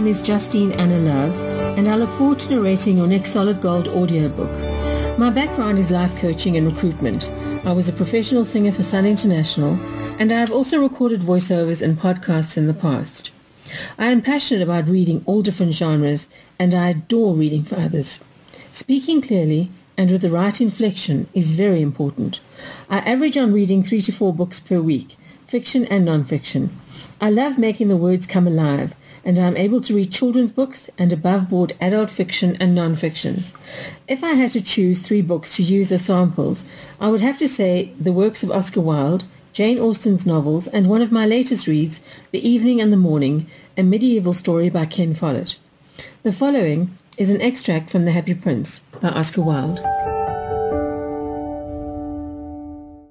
name is Justine Anna Love, and I look forward to narrating your next Solid Gold audiobook. My background is life coaching and recruitment. I was a professional singer for Sun International, and I have also recorded voiceovers and podcasts in the past. I am passionate about reading all different genres, and I adore reading for others. Speaking clearly and with the right inflection is very important. I average on reading three to four books per week, fiction and non-fiction. I love making the words come alive, and I am able to read children's books and above-board adult fiction and non-fiction. If I had to choose three books to use as samples, I would have to say the works of Oscar Wilde, Jane Austen's novels, and one of my latest reads, The Evening and the Morning, a medieval story by Ken Follett. The following is an extract from The Happy Prince by Oscar Wilde.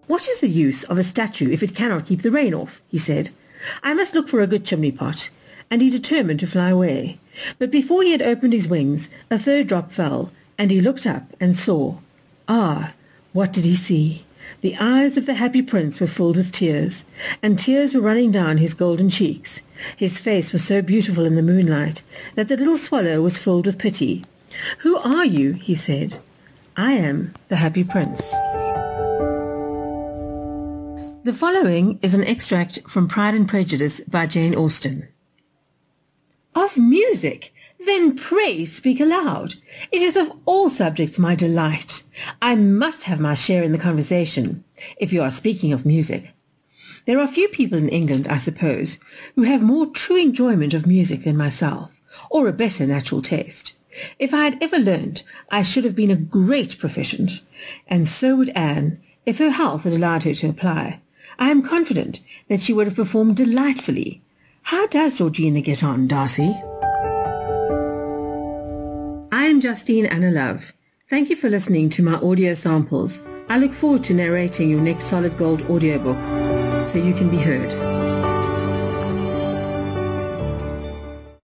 What is the use of a statue if it cannot keep the rain off? he said. I must look for a good chimney pot. And he determined to fly away. But before he had opened his wings, a third drop fell, and he looked up and saw. Ah, what did he see? The eyes of the happy prince were filled with tears, and tears were running down his golden cheeks. His face was so beautiful in the moonlight that the little swallow was filled with pity. Who are you? he said. I am the happy prince. The following is an extract from Pride and Prejudice by Jane Austen. Of music? Then pray speak aloud. It is of all subjects my delight. I must have my share in the conversation, if you are speaking of music. There are few people in England, I suppose, who have more true enjoyment of music than myself, or a better natural taste. If I had ever learnt, I should have been a great proficient, and so would Anne, if her health had allowed her to apply. I am confident that she would have performed delightfully. How does Georgiana get on, Darcy? I am Justine Anna Love. Thank you for listening to my audio samples. I look forward to narrating your next Solid Gold audiobook so you can be heard.